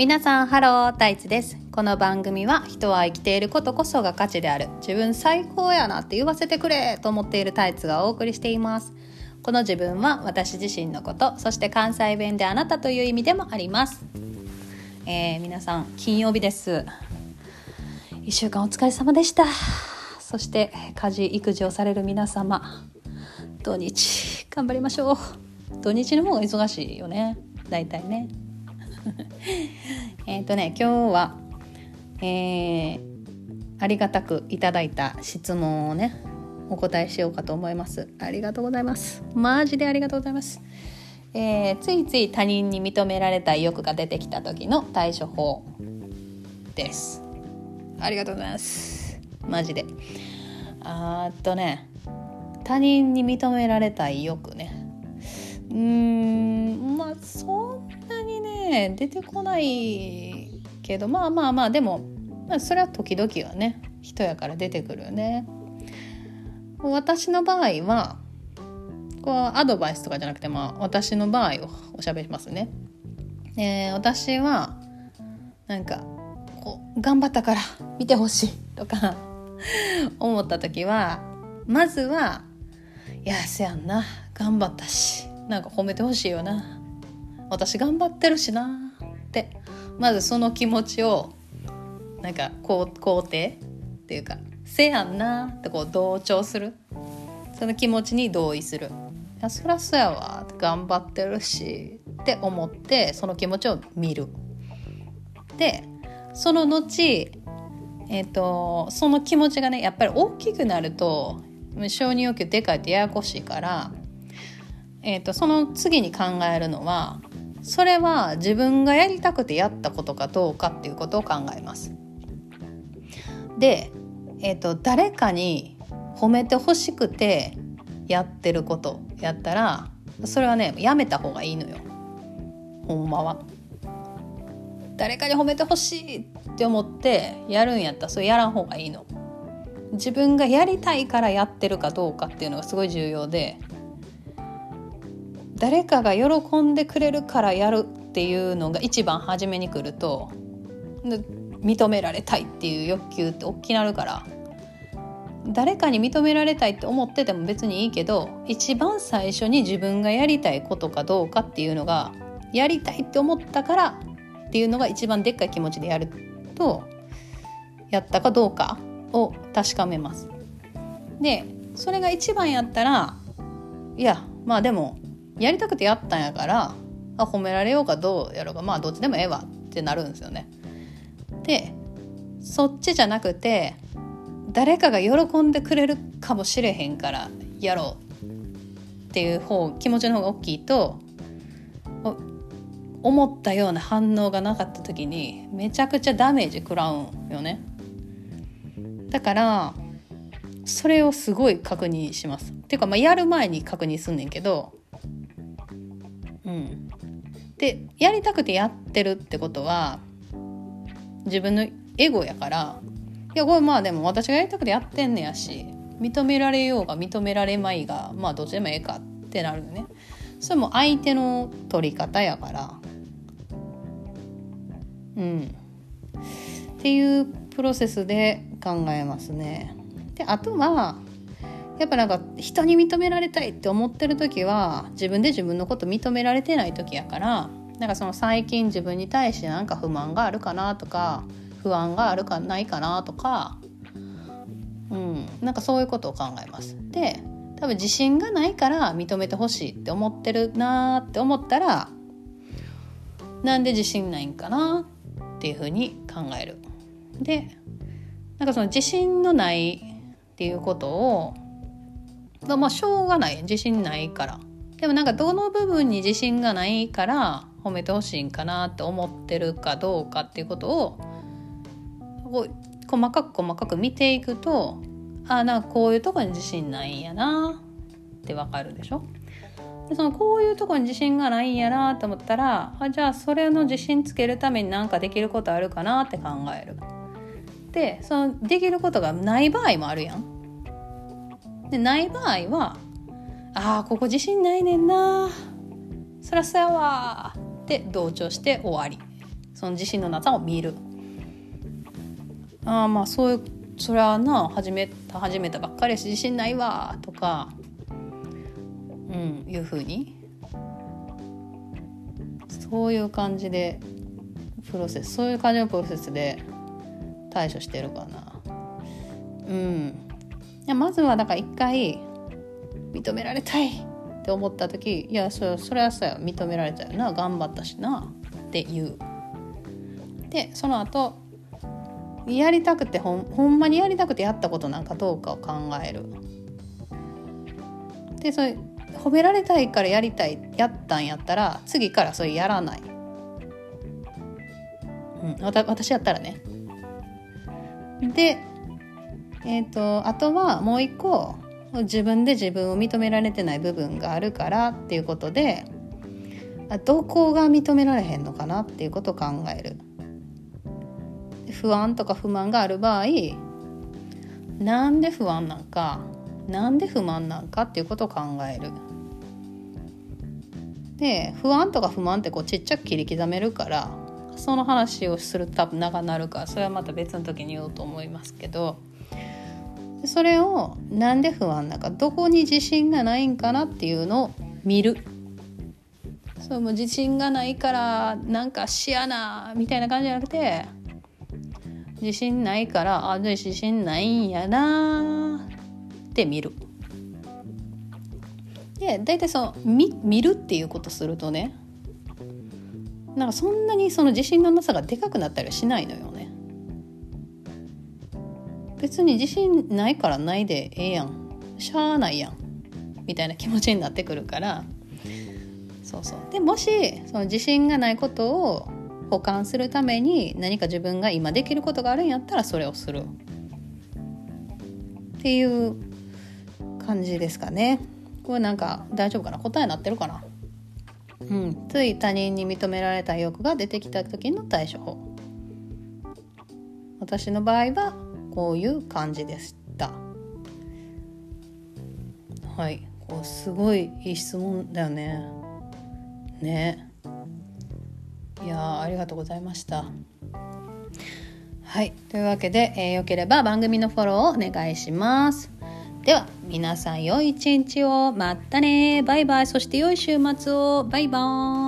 皆さんハロータイツです。この番組は人は生きていることこそが価値である。自分最高やなって言わせてくれと思っているタイツがお送りしています。この自分は私自身のことそして関西弁であなたという意味でもあります。えー、皆さん金曜日です。1週間お疲れ様でした。そして家事育児をされる皆様土日頑張りましょう。土日の方が忙しいよね。大体ね。えっとね今日はえー、ありがたくいただいた質問をねお答えしようかと思います。ありがとうございます。マジでありがとうございます。えー、ついつい他人に認められたい欲が出てきた時の対処法。です。ありがとうございます。マジで。あっとね他人に認められたい欲ね。うーんまあそんなにね出てこないけどまあまあまあでも、まあ、それは時々はね人やから出てくるよね。私の場合はこうアドバイスとかじゃなくて、まあ、私の場合をおしゃべりますね。えー、私はなんかこう頑張ったから見てほしいとか思った時はまずはいやせやんな頑張ったしなんか褒めてほしいよな私頑張ってるしなって。まずその気持ちをなんか肯定っていうか「せやんな」ってこう同調する。その気持ちに同意する「いやそりゃそうやわ頑張ってるし」って思ってその気持ちを見る。でその後えーと、その気持ちがねやっぱり大きくなると承認欲求でかいとややこしいから、えーとその次に考えるのはそれは自分がやりたくてやったことかどうかっていうことを考えます。で、えーと、誰かに褒めてほしくてやってることやったらそれはねやめた方がいいのよほんまは。誰かに褒めてほしいって思ってやるんやったらそれやらん方がいいの。自分がやりたいからやってるかどうかっていうのがすごい重要で誰かが喜んでくれるからやるっていうのが一番初めに来ると認められたいっていう欲求って大きなるから誰かに認められたいって思ってても別にいいけど一番最初に自分がやりたいことかどうかっていうのがやりたいって思ったからっていうのが一番でっかい気持ちでやるとやったかどうかを確かめます。でそれが一番やったらいやまあでもやりたくてやったんやからあ褒められようかどうやろうかまあどっちでもええわってなるんですよね。でそっちじゃなくて誰かが喜んでくれるかもしれへんからやろうっていう方気持ちの方が大きいと思ったような反応がなかった時にめちゃくちゃダメージ食らうんよね。だからそれをすごい確認します。っていうかまあやる前に確認すんねんけどうん、でやりたくてやってるってことは自分のエゴやからいやこれまあでも私がやりたくてやってんねやし認められようが認められまいがまあどっちでもええかってなるよね。それも相手の取り方やからうんっていうプロセスで考えますね。であとはやっぱなんか人に認められたいって思ってる時は自分で自分のこと認められてない時やからなんかその最近自分に対してなんか不満があるかなとか不安があるかないかなとか、うん、なんかそういうことを考えます。で多分自信がないから認めてほしいって思ってるなって思ったらなんで自信ないんかなっていうふうに考える。でなんかその自信のないっていうことをまあしょうがない自信ないからでもなんかどの部分に自信がないから褒めてほしいんかなって思ってるかどうかっていうことをこう細かく細かく見ていくとあなんかこういうとこに自信ないんやなってわかるでしょ？でそのこういうとこに自信がないんやなと思ったらあじゃあそれの自信つけるために何かできることあるかなって考える。でそのできることがない場合もあるやん。でない場合は「ああここ自信ないねんな。そらそうやわ」って同調して終わり。その自信のなさを見る。ああまあそういうそれはな始めた始めたばっかりやし自信ないわ。とかうんいうふうに。そういう感じでプロセスそういう感じのプロセスで対処してるかな。うん。やまずはだから一回認められたいって思った時いやそそれはさ認められたよな頑張ったしなって言う。でその後やりたくてほんほんまにやりたくてやったことなんかどうかを考える。でそれ褒められたいからやりたいやったんやったら次からそれやらない、うん、わた私やったらね。でえっ、ー、とあとはもう一個自分で自分を認められてない部分があるからっていうことでどこが認められへんのかなっていうことを考える。不安とか不満がある場合なんで不安なんかなんで不満なんかっていうことを考える。で不安とか不満ってこうちっちゃく切り刻めるからその話をすると多分長なるからそれはまた別の時に言おうと思いますけどそれをなんで不安なかどこに自信がないんかなっていうのを見る。そうもう自信がないからなんかしやなみたいな感じじゃなくて自信ないからあじゃ自信ないんやなって見る。で大体その見見るっていうことするとねなんかそんなにその自信のなさがでかくなったりはしないのよ。別に自信ないからないでええやん。しゃあないやん。みたいな気持ちになってくるから。そうそう。でもしその自信がないことを補完するために何か自分が今できることがあるんやったらそれをする。っていう感じですかね。これなんか大丈夫かな？答えになってるかな？うん。つい他人に認められた欲が出てきた時の対処法。私の場合はこういう感じでした。はい。こうすごいいい質問だよね。ね。いやありがとうございました。はい。というわけで、えー、よければ番組のフォローをお願いします。では皆さん良い一日を。またねバイバイ。そして良い週末を。バイバイ。